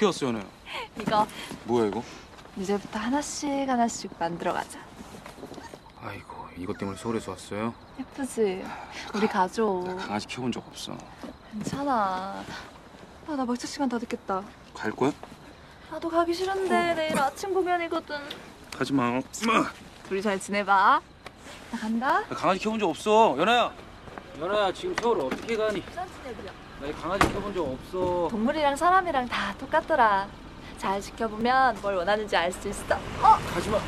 어떻게 왔어, 연애야? 이거 뭐야, 이거? 이제부터 하나씩 하나씩 만들어가자. 아이고, 이것 때문에 서울에서 왔어요? 예쁘지? 우리 가족. 강아지 키워본 적 없어. 괜찮아. 아, 나 막차 시간 다 됐겠다. 갈 거야? 나도 가기 싫은데 내일 아침 공연이거든. 가지 마. 마. 둘이 잘 지내봐. 나 간다. 나 강아지 키워본 적 없어. 연애야. 연애야, 지금 서울 어떻게 가니? 부산 지내보자. 나 이 강아지 키워본 적 없어. 동물이랑 사람이랑 다 똑같더라. 잘 지켜보면 뭘 원하는지 알 수 있어. 가지 마.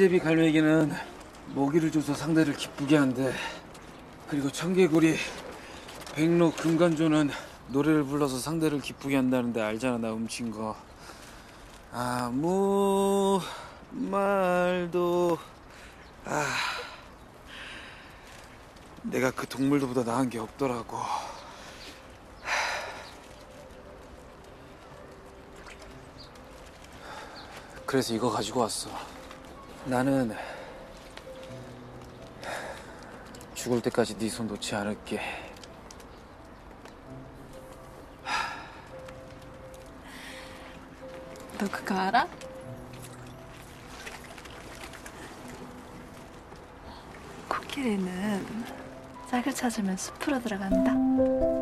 카스피 제비 갈매기는 먹이를 줘서 상대를 기쁘게 한대. 그리고 청개구리, 백로, 금간조는 노래를 불러서 상대를 기쁘게 한다는데 알잖아 나 훔친 거. 아무 말도 아 내가 그 동물들보다 나은 게 없더라고. 그래서 이거 가지고 왔어. 나는 죽을 때까지 네 손 놓지 않을게. 너 그거 알아? 코끼리는 짝을 찾으면 숲으로 들어간다.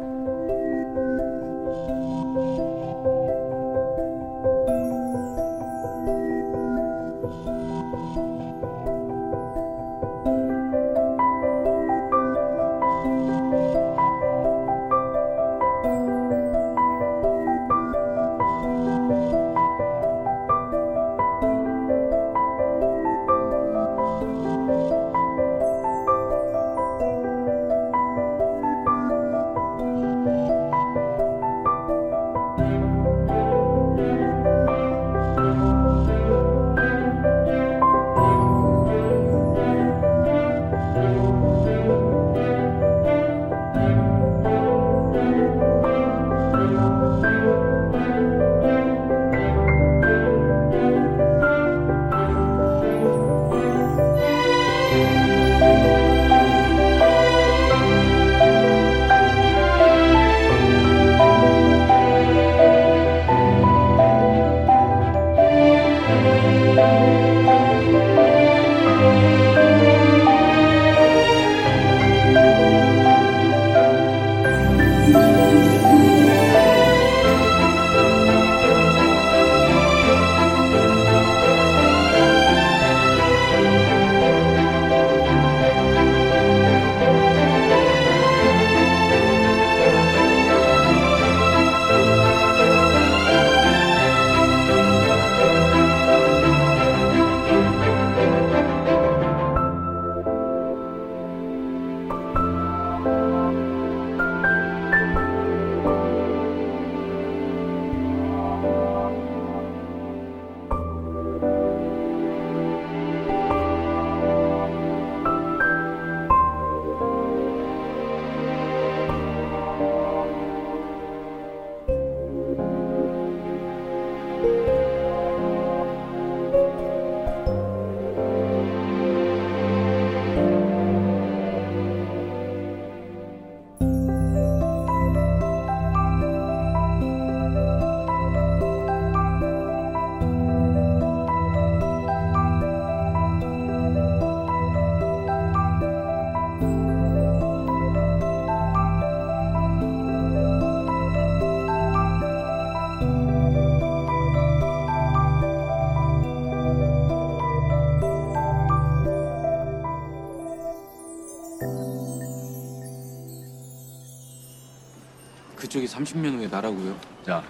그쪽이 30년 후에 나라고요. 자,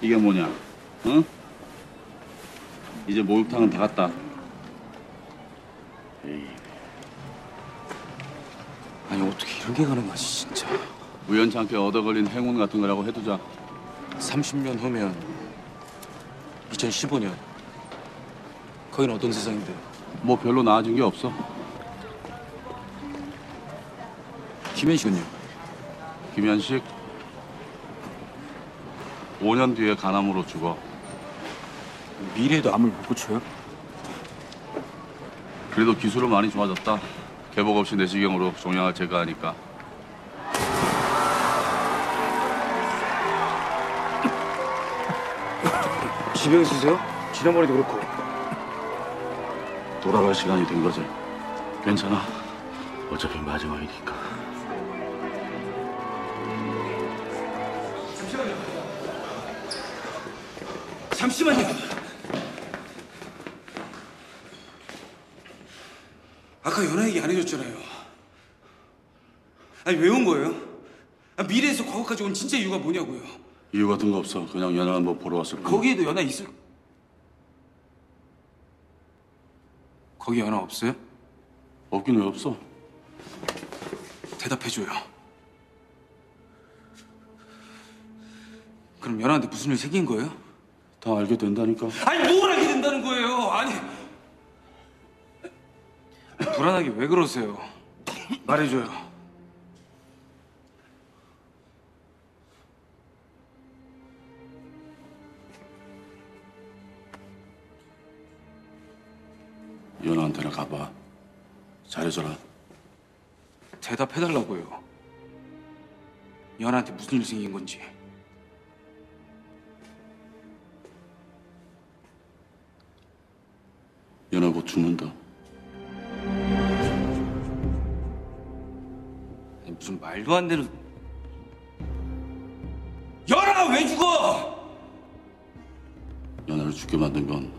이게 뭐냐? 응? 이제 목욕탕은 다 갔다. 아니 어떻게 이런 게 가능하지 진짜. 우연찮게 얻어 걸린 행운 같은 거라고 해두자. 30년 후면 2015년. 거긴 어떤 세상인데? 뭐 별로 나아진 게 없어. 김현식은요? 김현식 5년 뒤에 간암으로 죽어. 미래에도 암을 못 고쳐요? 그래도 기술은 많이 좋아졌다. 개복 없이 내시경으로 종양을 제거하니까. 지병 있으세요? 지난번에도 그렇고. 돌아갈 시간이 된 거지. 괜찮아. 어차피 마지막이니까. 잠시만요. 아까 연하 얘기 안 해줬잖아요. 아니 왜 온 거예요? 아, 미래에서 과거까지 온 진짜 이유가 뭐냐고요? 이유 같은 거 없어. 그냥 연하 한번 보러 왔을 뿐. 거기에도 연하 있을 거기 연하 없어요? 없긴 왜 없어? 대답해줘요. 그럼 연하한테 무슨 일 생긴 거예요? 다 알게 된다니까. 아니 뭘 알게 된다는 거예요? 아니 불안하게 왜 그러세요? 말해줘요. 연하한테나 가봐. 잘해줘라. 대답해달라고요. 연하한테 무슨 일 생긴 건지. 죽는다. 아니, 무슨 말도 안 되는. 연하가 왜 죽어? 연하를 죽게 만든 건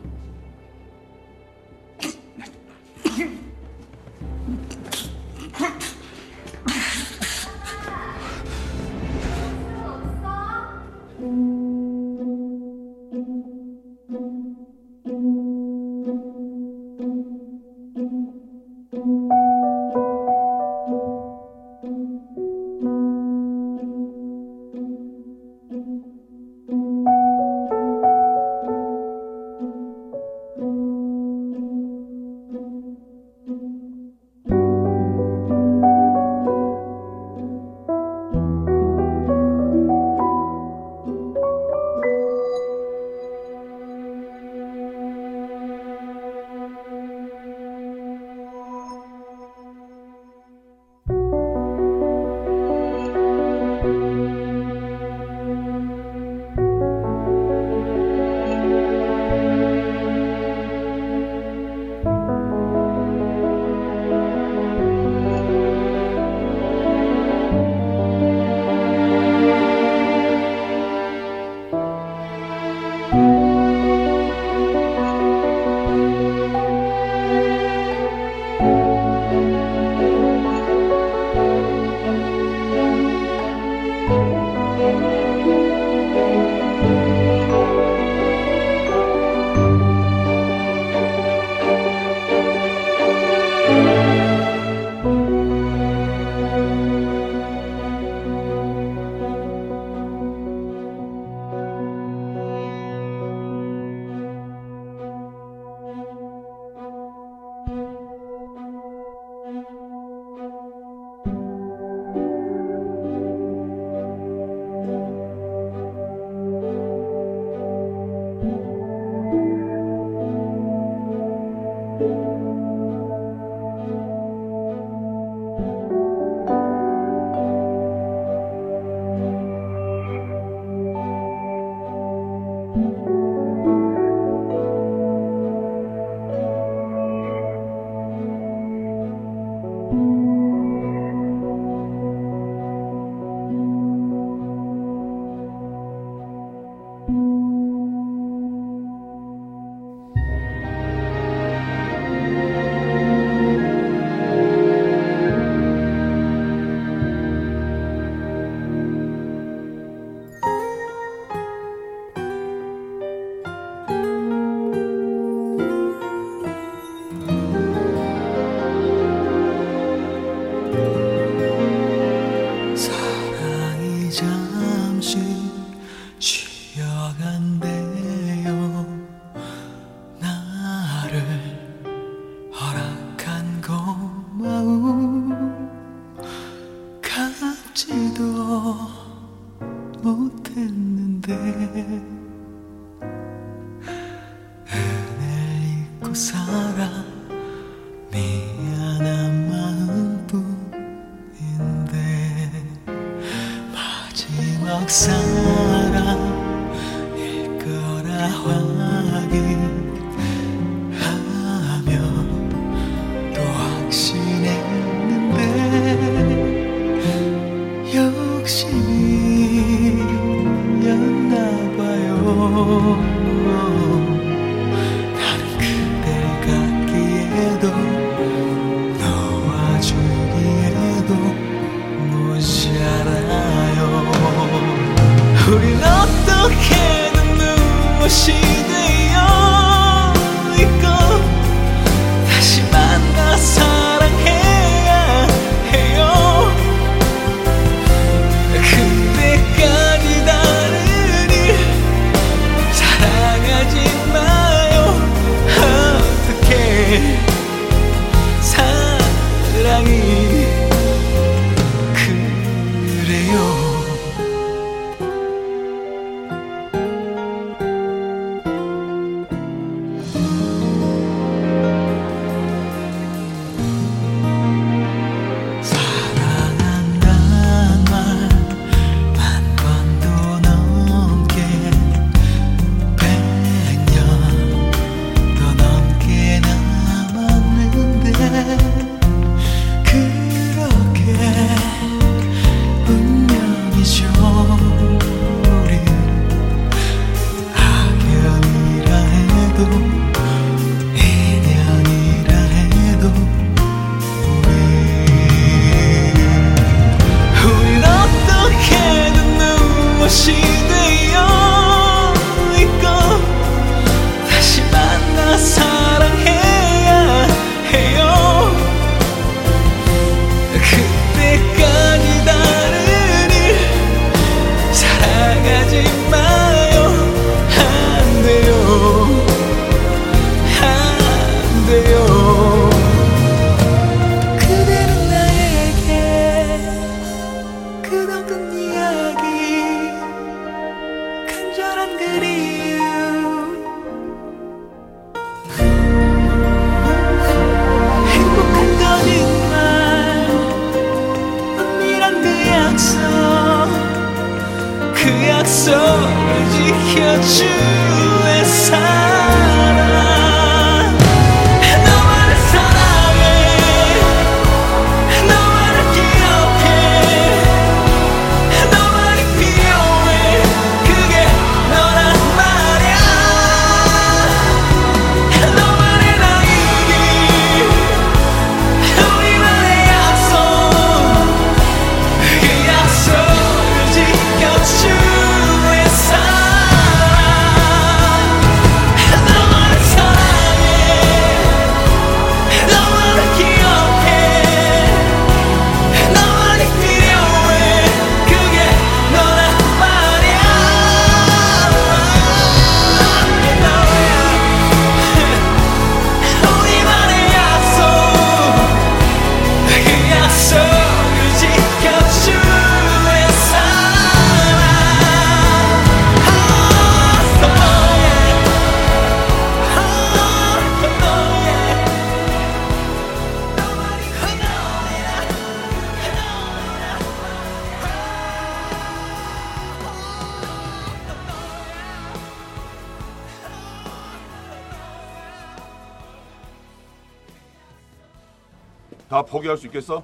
포기할 수 있겠어?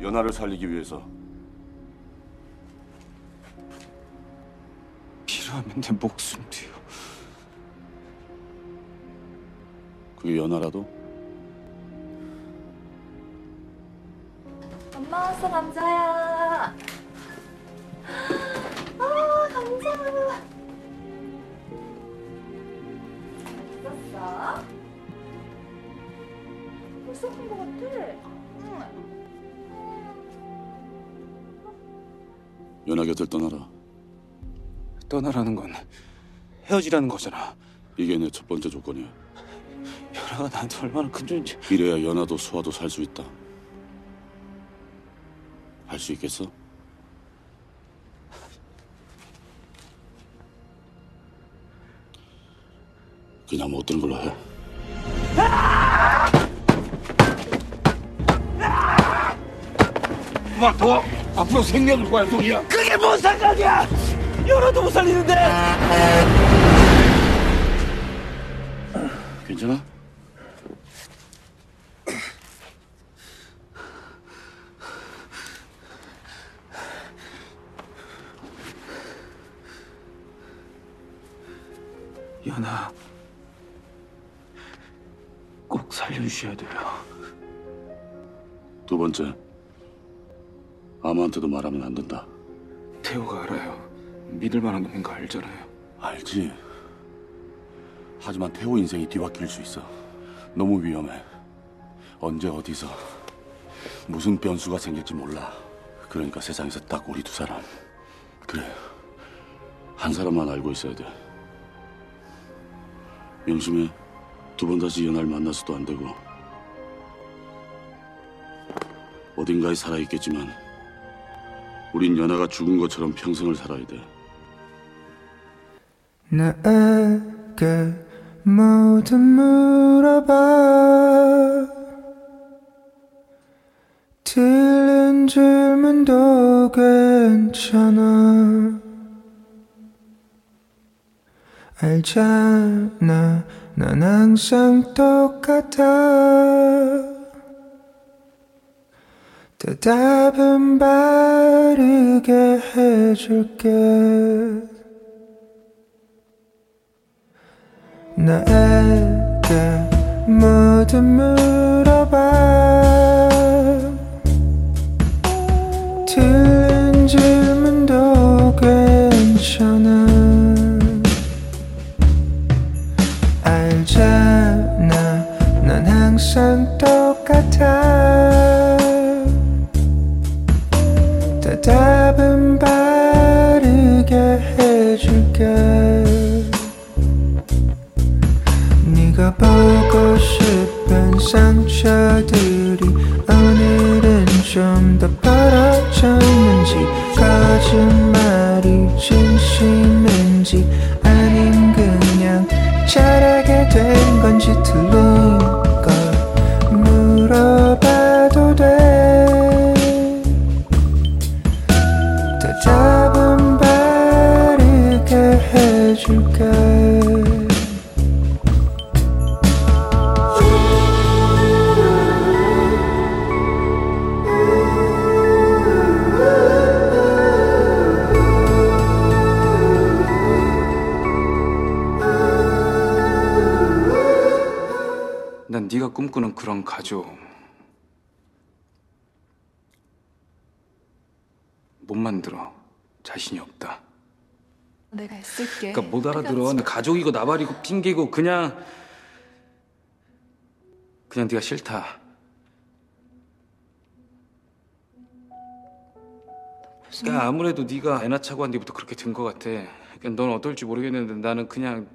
연하를 살리기 위해서 필요하면 내 목숨 뒤요. 그게 연하라도? 엄마 왔어 감자야. 큰거 같아. 연하 곁을 떠나라 떠나라는 건 헤어지라는 거잖아. 이게 내 첫 번째 조건이야 연아가 나한테 얼마나 큰 존재. 이래야 연하도 수아도 살 수 있다 할 수 있겠어? 그냥 못 들은 걸로 해 앞으로 생명을 구할 돈이야. 그게 뭔 상관이야 연하도 못 살리는데 괜찮아? 아무한테도 말하면 안 된다 태호가 알아요. 믿을 만한 놈인 거 알잖아요. 알지. 하지만 태호 인생이 뒤바뀔 수 있어. 너무 위험해. 언제 어디서 무슨 변수가 생길지 몰라. 그러니까 세상에서 딱 우리 두 사람. 그래. 한 사람만 알고 있어야 돼. 명심해. 두 번 다시 연하를 만나서도 안 되고. 어딘가에 살아있겠지만 우린 연하가 죽은 것처럼 평생을 살아야 돼. 나에게 모두 물어봐. 틀린 질문도 괜찮아. 알잖아. 난 항상 똑같아 대답은 바르게 해줄게. 나에게 모두 물어봐. 틀린 질문도 괜찮아. 알잖아. 난 항상 똑같아 대답은 바르게 해줄게. 네가 보고 싶은 상처들이 오늘은 좀 더 벌어졌는지 거짓말이 진심인지 아님 그냥 잘하게 된 건지 틀린 못 만들어. 자신이 없다. 내가 애쓸게. 그러니까 못 알아들어. 내 가족이고 나발이고 핑계고 그냥 그냥 네가 싫다. 그러니까 아무래도 네가 애 낳자고 한 뒤부터 그렇게 된 것 같아. 그러니까 넌 어떨지 모르겠는데 나는 그냥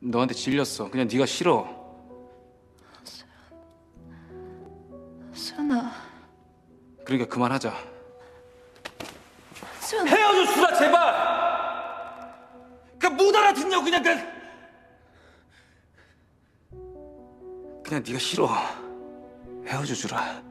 너한테 질렸어. 그냥 네가 싫어. 수연아. 그러니까 그만하자. 수연아. 헤어져 주라 제발. 그러니까 못 알아듣냐고 그냥 그 그냥 네가 싫어. 헤어져 주라.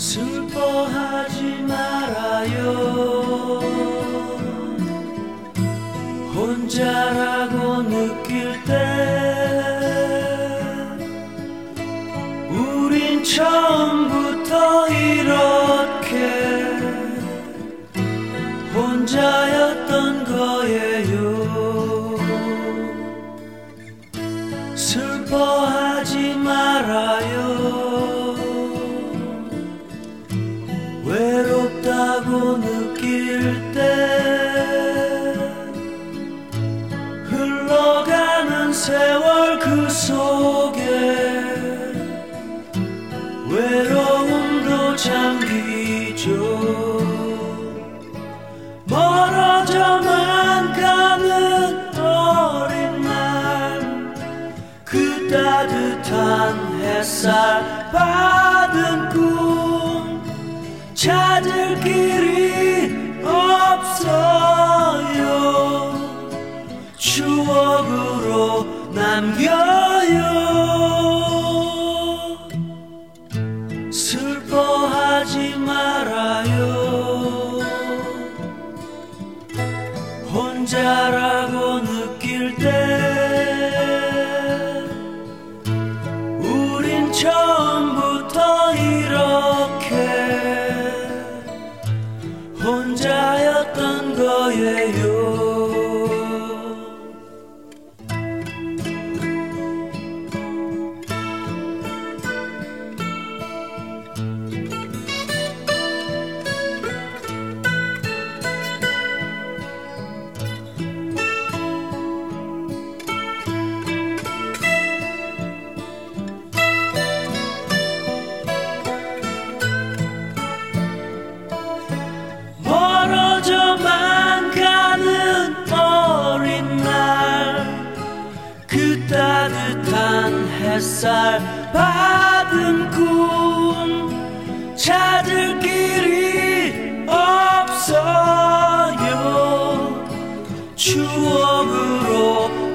슬퍼하지 말아요. 혼자라고 느낄 때 우린 처음부터 이렇게 혼자였던 거예요. 슬퍼 외롭다고 느낄 때 흘러가는 세월 그 속에 외로움도 잠기죠. 멀어져만 가는 어린 날 그 따뜻한 햇살 받은 꿈 찾을 길이 없어요. 추억으로 남겨요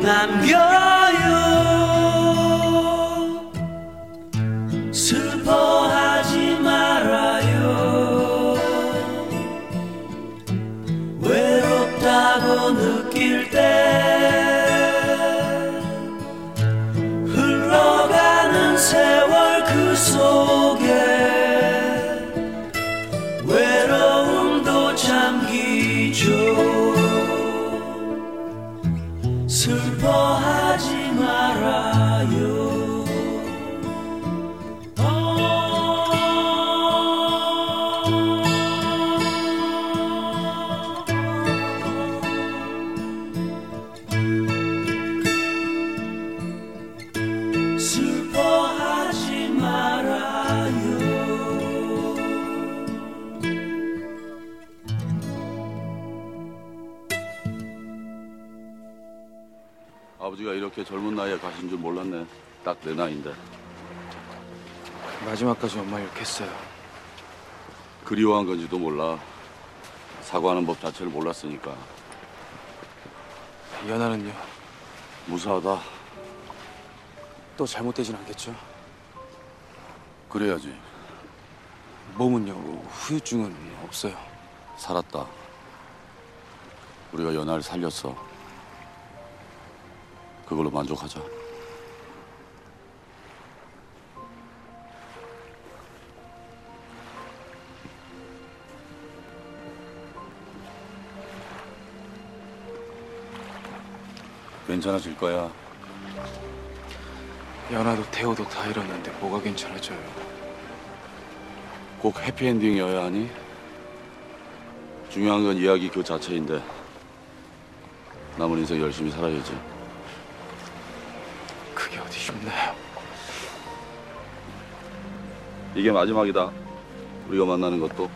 남겨요. 슬퍼하지 말아요. 외롭다고 느낄 때 흘러가는 세월 그 속 젊은 나이에 가신 줄 몰랐네. 딱 내 나이인데 마지막까지 엄마 욕했어요. 그리워한 건지도 몰라. 사과하는 법 자체를 몰랐으니까 연하는요? 무사하다. 또 잘못되진 않겠죠? 그래야지. 몸은요? 후유증은 없어요. 살았다. 우리가 연하를 살렸어. 그걸로 만족하자. 괜찮아질 거야. 연하도 태호도 다 잃었는데 뭐가 괜찮아져요? 꼭 해피엔딩이어야 하니? 중요한 건 이야기 그 자체인데 남은 인생 열심히 살아야지. 어디 쉽나요? 이게 마지막이다. 우리가 만나는 것도.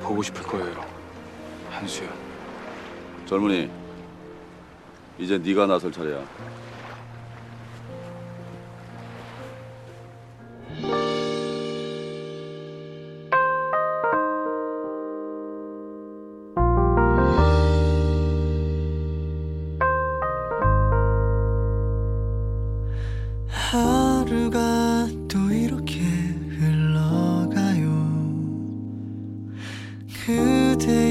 보고 싶을 거예요. 한수연. 젊은이, 이제 네가 나설 차례야. 그대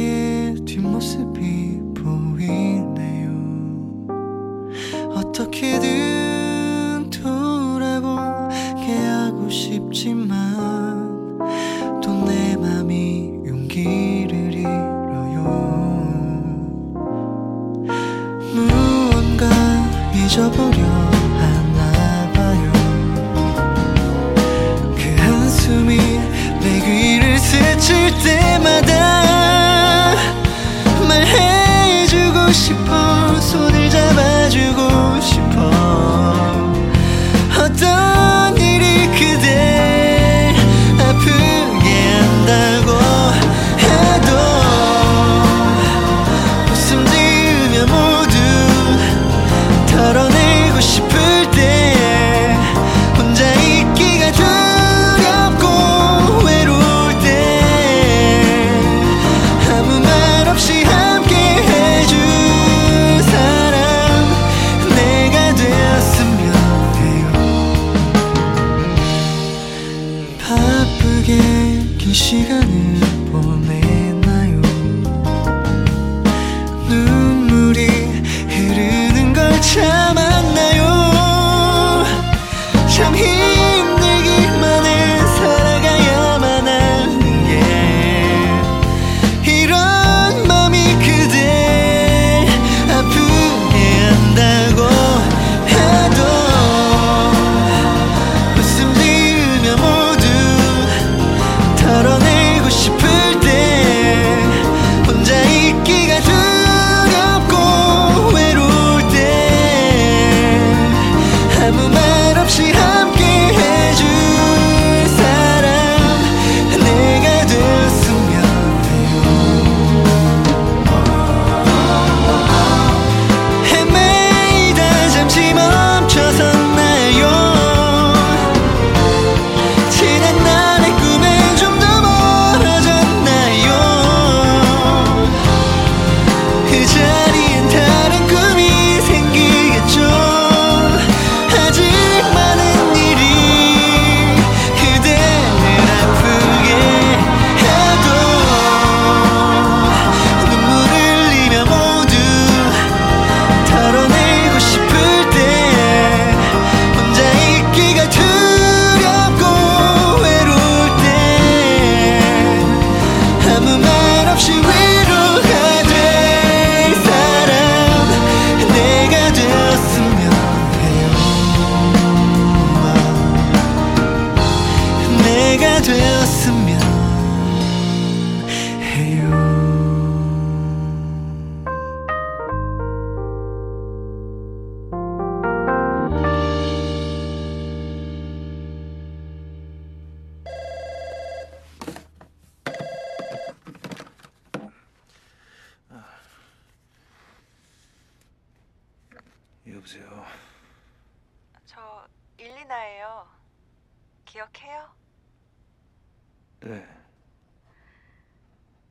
네.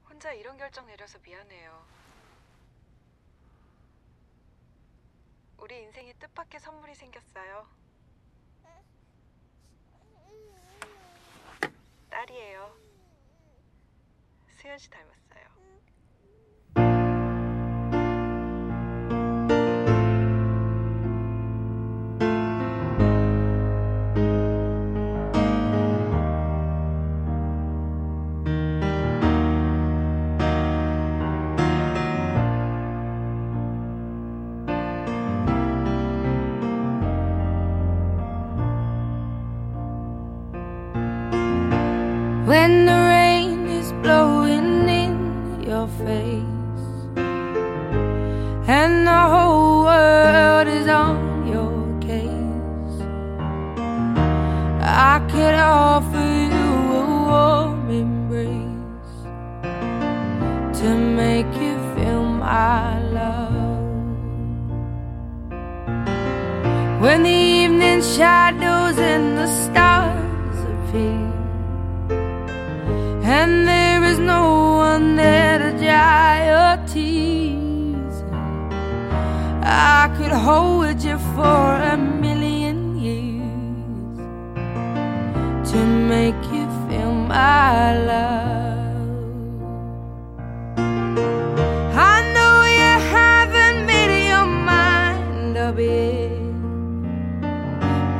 혼자 이런 결정 내려서 미안해요. 우리 인생에 뜻밖의 선물이 생겼어요. 딸이에요. 수현 씨 닮았어요.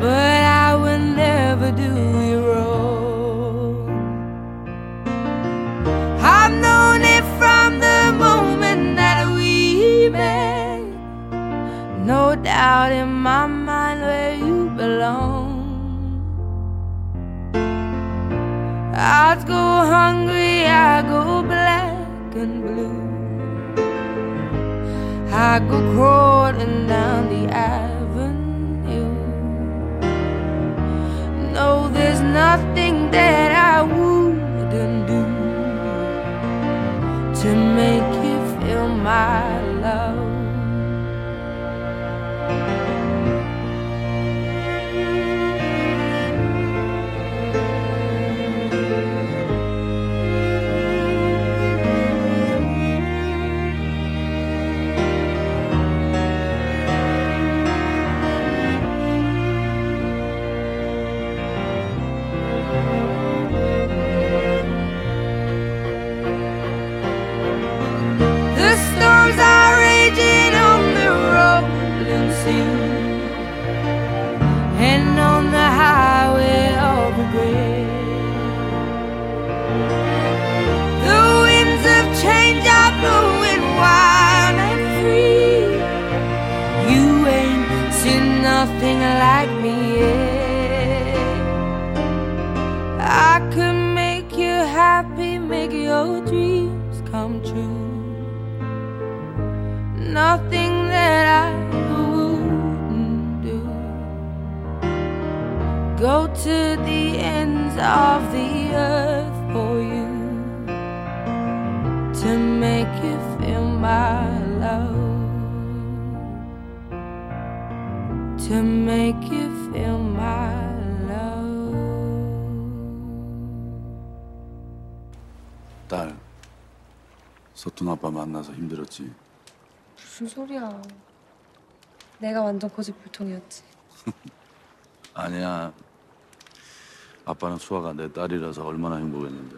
But I will never do you wrong. I've known it from the moment that we met. No doubt in my mind where you belong. I go hungry, I go black and blue. I go crawling down the avenue. Of the earth for you to make you feel my love. To make you feel my love. 딸, 서툰 아빠 만나서 힘들었지. 무슨 소리야. 내가 완전 고집불통이었지. 아니야. 아빠는 수아가 내 딸이라서 얼마나 행복했는데.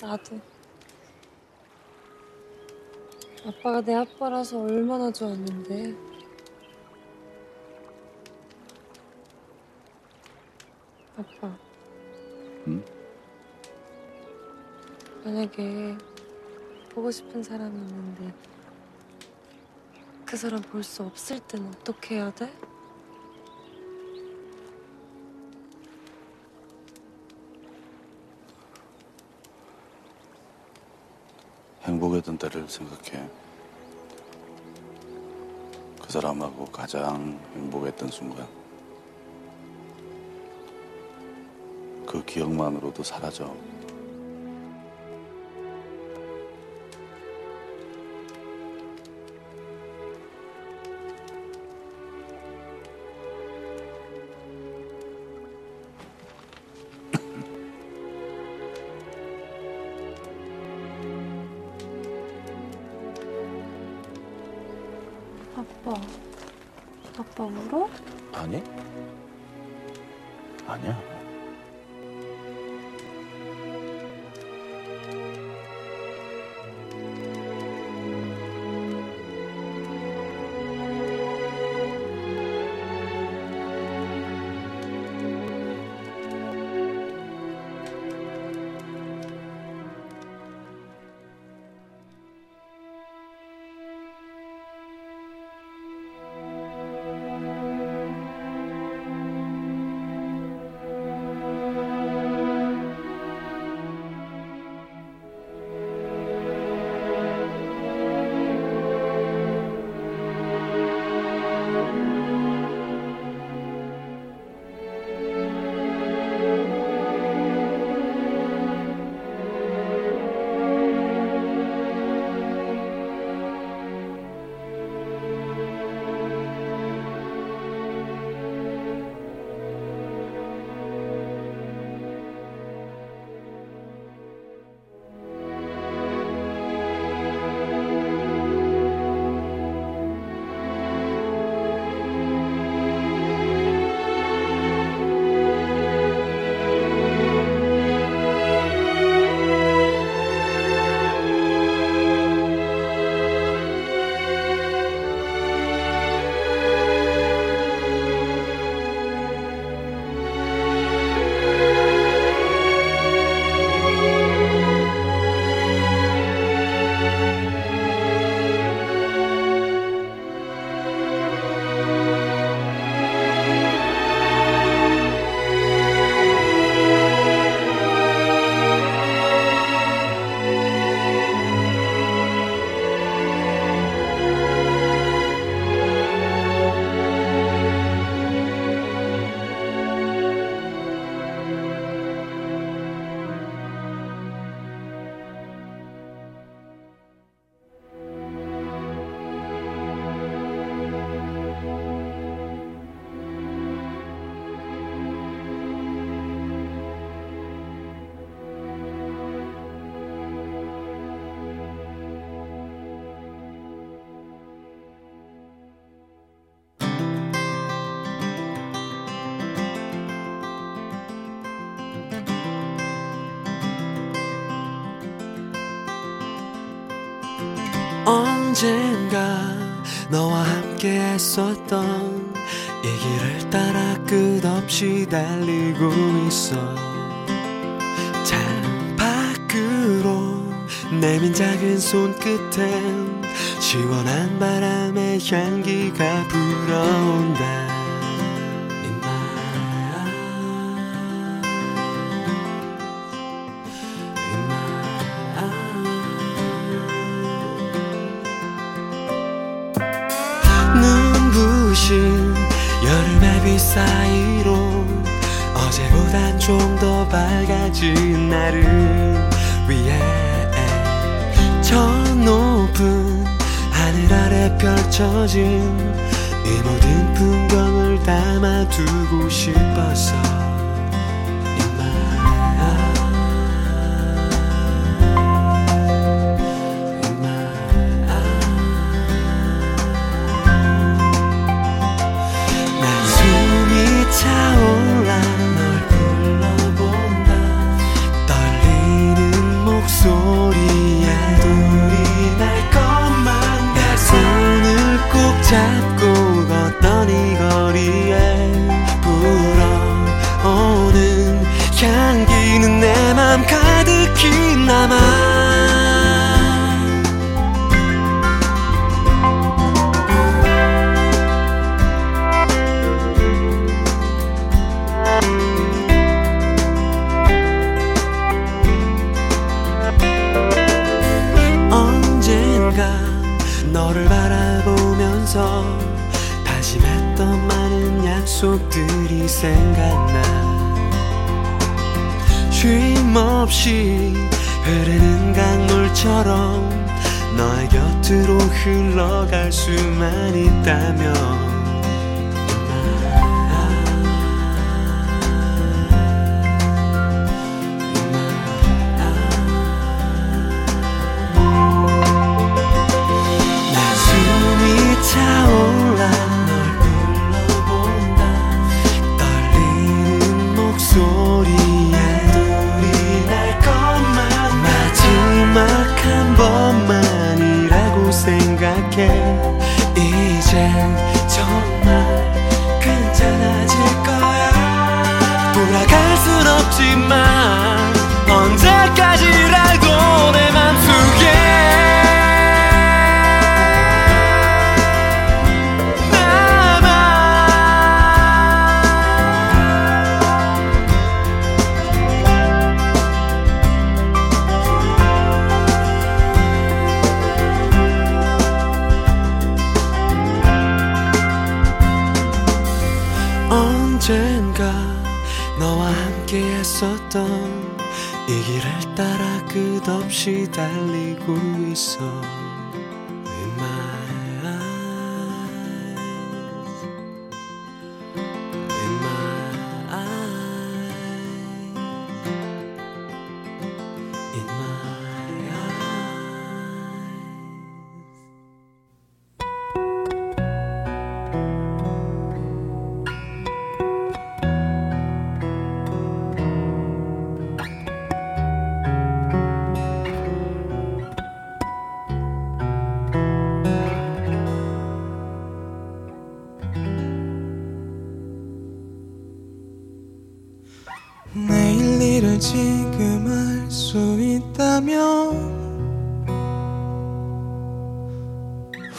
나도. 아빠가 내 아빠라서 얼마나 좋았는데. 아빠. 응? 만약에 보고 싶은 사람이 있는데 그 사람 볼 수 없을 땐 어떻게 해야 돼? 행복했던 때를 생각해. 그 사람하고 가장 행복했던 순간. 그 기억만으로도 사라져. 했었던 이 길을 따라 끝없이 달리고 있어. 창 밖으로 내민 작은 손끝엔 시원한 바람의 향기가 불어온다. 지은 나를 위해 저 높은 하늘 아래 펼쳐진 이 모든 풍경을 담아두고 싶었어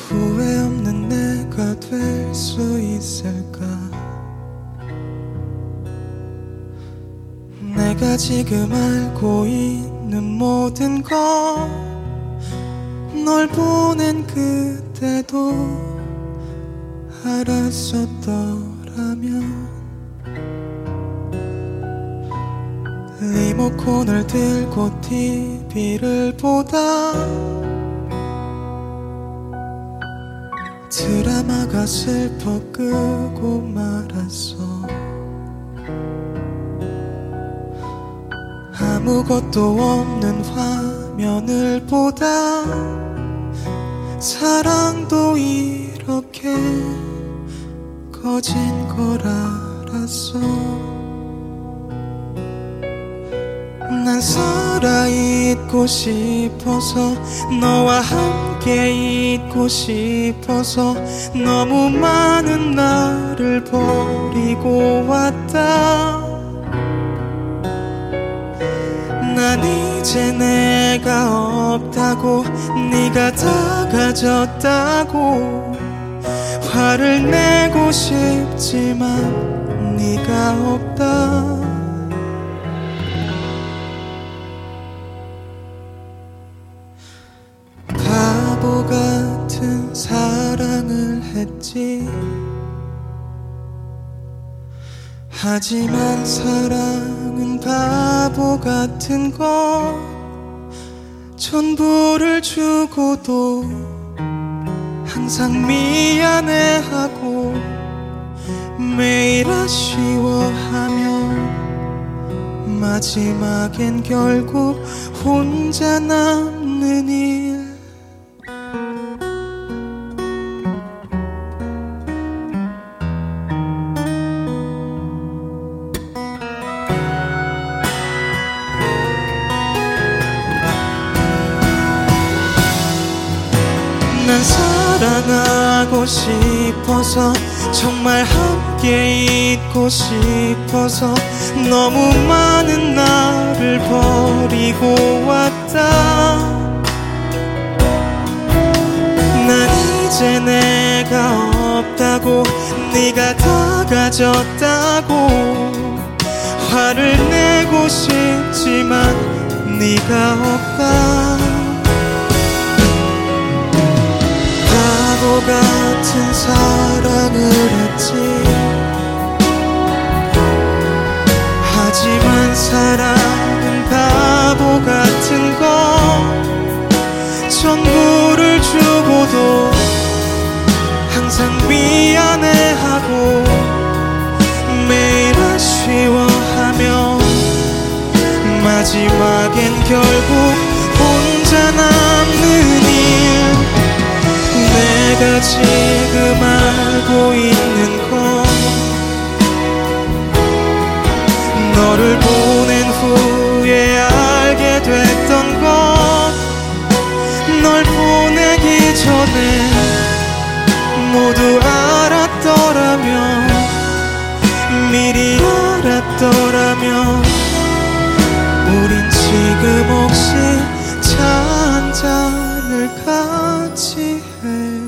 후회 없는 내가 될 수 있을까? 내가 지금 알고 있는 모든 것 널 보낸 그때도 알았었더라면 리모컨을 들고 TV를 보다 드라마가 슬퍼 끄고 말았어. 아무것도 없는 화면을 보다 사랑도 이렇게 거진 걸 알았어. 난 살아있고 싶어서 너와 함께 있고 싶어서 너무 많은 나를 버리고 왔다. 난 이제 내가 없다고 네가 다 가졌다고 화를 내고 싶지만 네가 없다 했지. 하지만 사랑은 바보 같은 것 전부를 주고도 항상 미안해하고 매일 아쉬워하며 마지막엔 결국 혼자 남는 일 싶어서 정말 함께 있고 싶어서 너무 많은 나를 버리고 왔다. 난 이제 내가 없다고 네가 다 가졌다고. 화를 내고 싶지만 네가 없다 같은 사랑을 했지. 하지만 사랑은 바보 같은 것 전부를 주고도 항상 미안해하고 매일 아쉬워하며 마지막엔 결국 혼자 남는 일 내가 지금 알고 있는 건 너를 보낸 후에 알게 됐던 것. 널 보내기 전에 모두 알았더라면 미리 알았더라면 우린 지금 혹시 차한 잔을 같이 했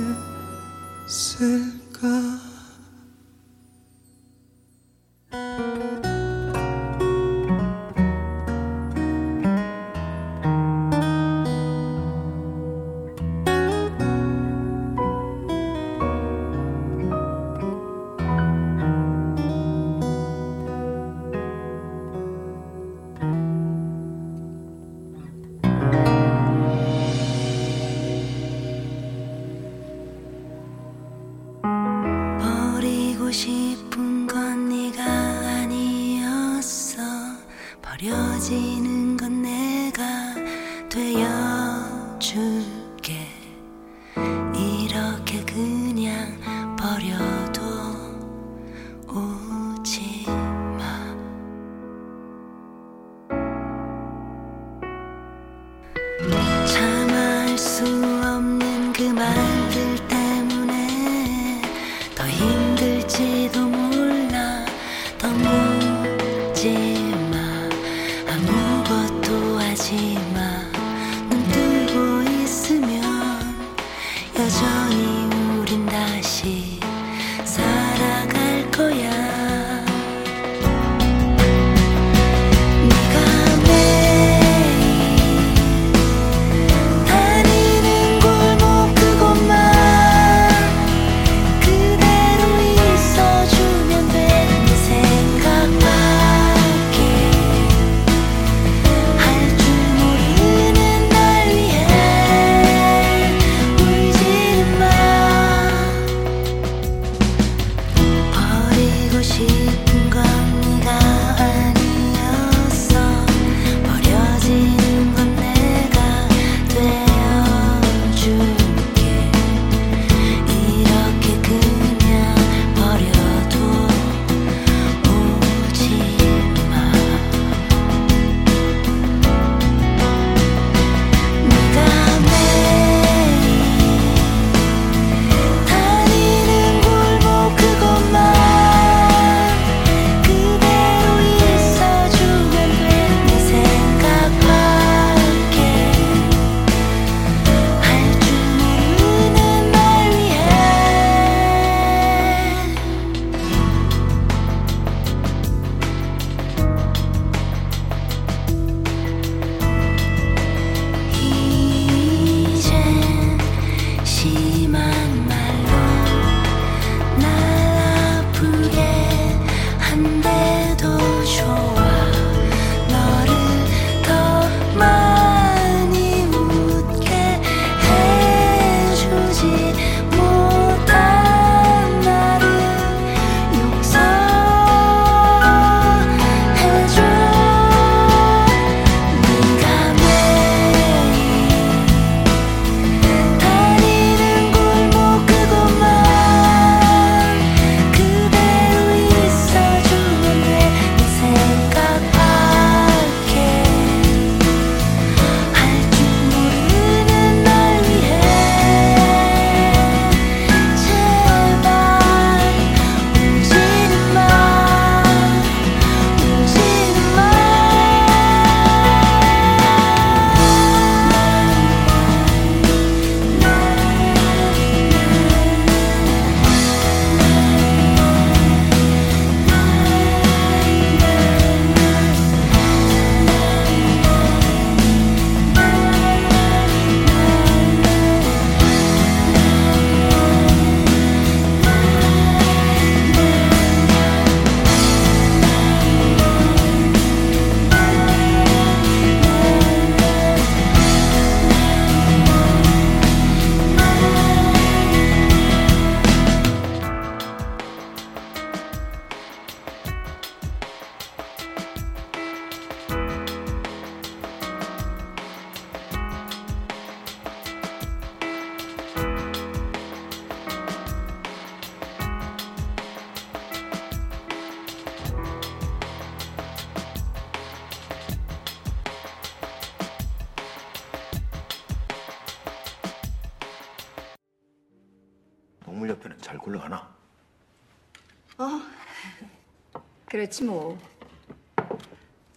그렇지 뭐.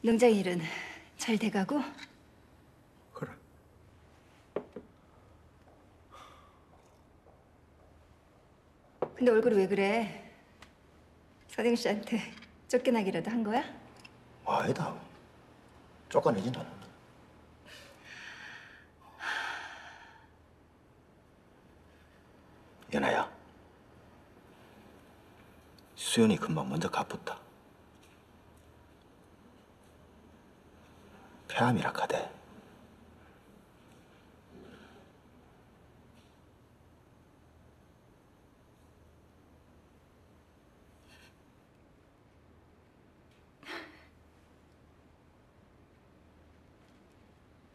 농장 일은 잘 돼가고? 그래. 근데 얼굴이 왜 그래? 선영 씨한테 쫓겨나기라도 한 거야? 아니다. 쫓겨내진 않는다. 연아야. 수연이 금방 먼저 갚았다. 폐암이라 카대.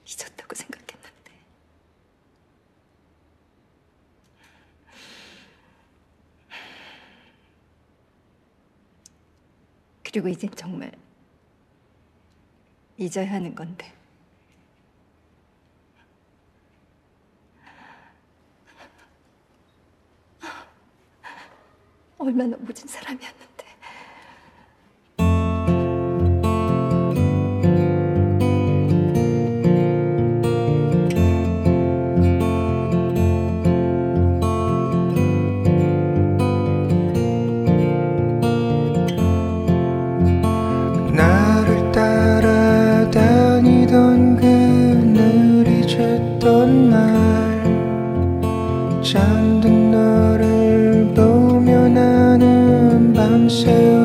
잊었다고 생각했는데 그리고 이젠 정말 잊어야 하는 건데. 얼마나 모진 사람이었는데. 잠든 너를 보며 나는 밤새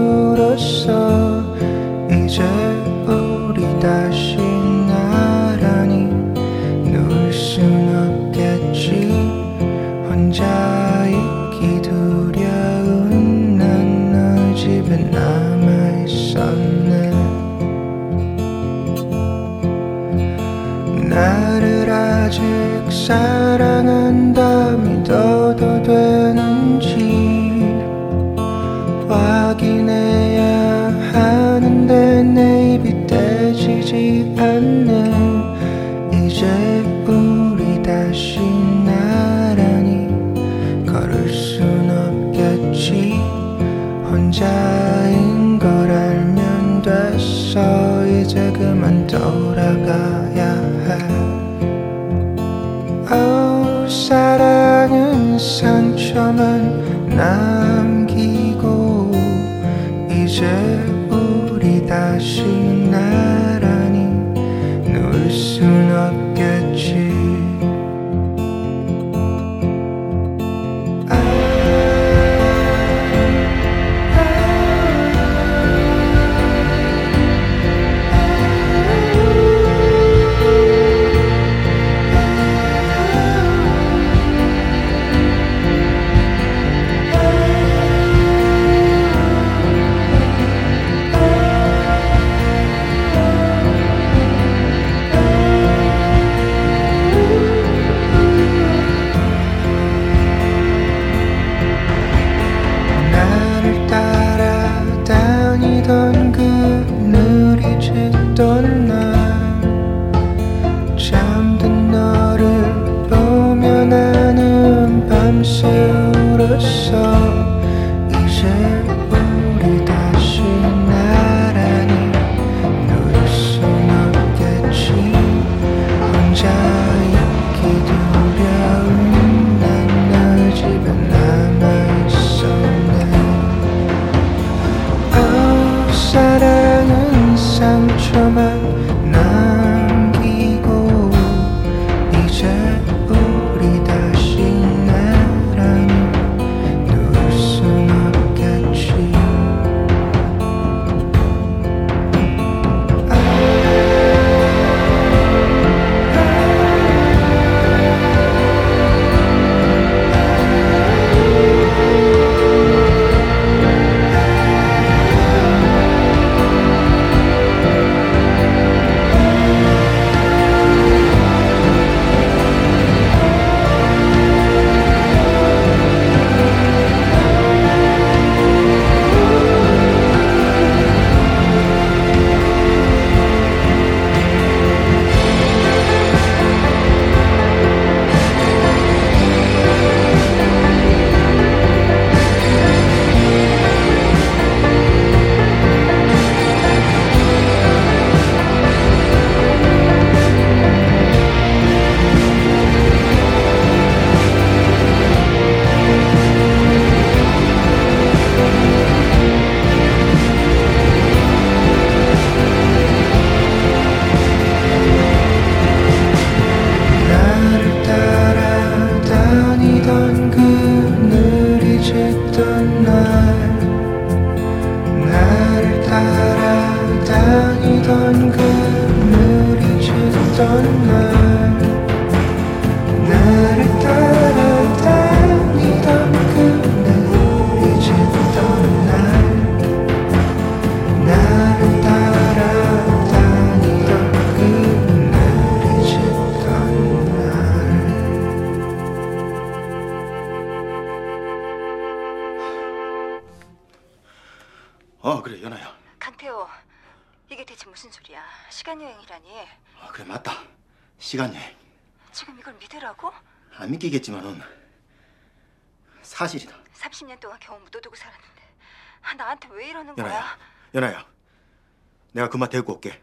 그만 데리고 올게.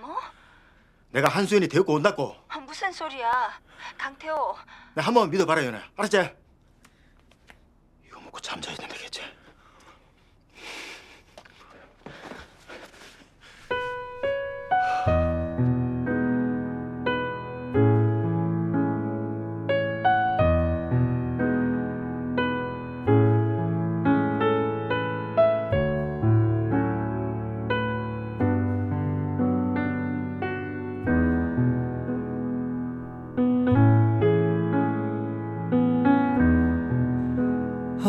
뭐? 내가 한수연이 데리고 온다고. 아, 무슨 소리야. 강태호. 네, 나한 번 믿어봐라, 연아. 알았지? 이거 먹고 잠자야 된다.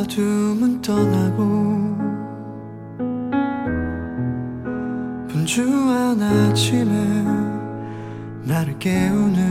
어둠은 떠나고 분주한 아침에 나를 깨우는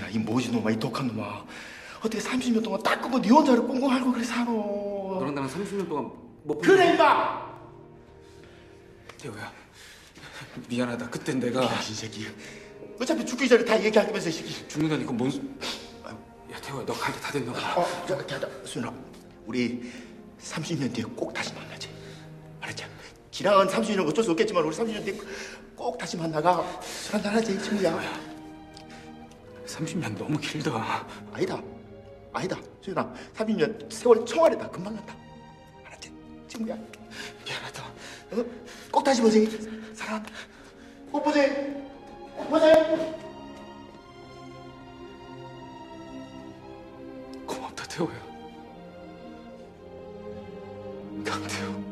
아이고 이이 뭐지 놈아 이 독한 놈아. 어떻게 30년 동안 딱 끄고 네 혼자를 꽁꽁 앓고 그래 사노. 너랑 나랑 30년 동안 뭐 그래 임마. 태호야. 미안하다. 그땐 내가 이 새끼. 어차피 죽기 전에 다 얘기할 거면서 이 새끼. 죽는다니까 뭔? 소- 야 태호야 너 갈 때 다 됐나 봐. 어, 자, 자, 자, 수연아, 우리 30년 뒤에 꼭 다시 만나지. 알았지? 지나간 30년 어쩔 수 없겠지만 우리 30년 뒤에 꼭 다시 만나가 술 한잔 하지, 친구야. 30년 너무 길다. 아니다, 아니다. 수연아, 30년 세월 총알이다. 금방 간다. 알았지? 친구야. 미안하다. 어? 꼭 다시 보지. 사랑한다. 꼭 보지. 꼭 보지. 고맙다 태호야. 강태호.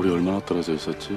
우리 얼마나 떨어져 있었지?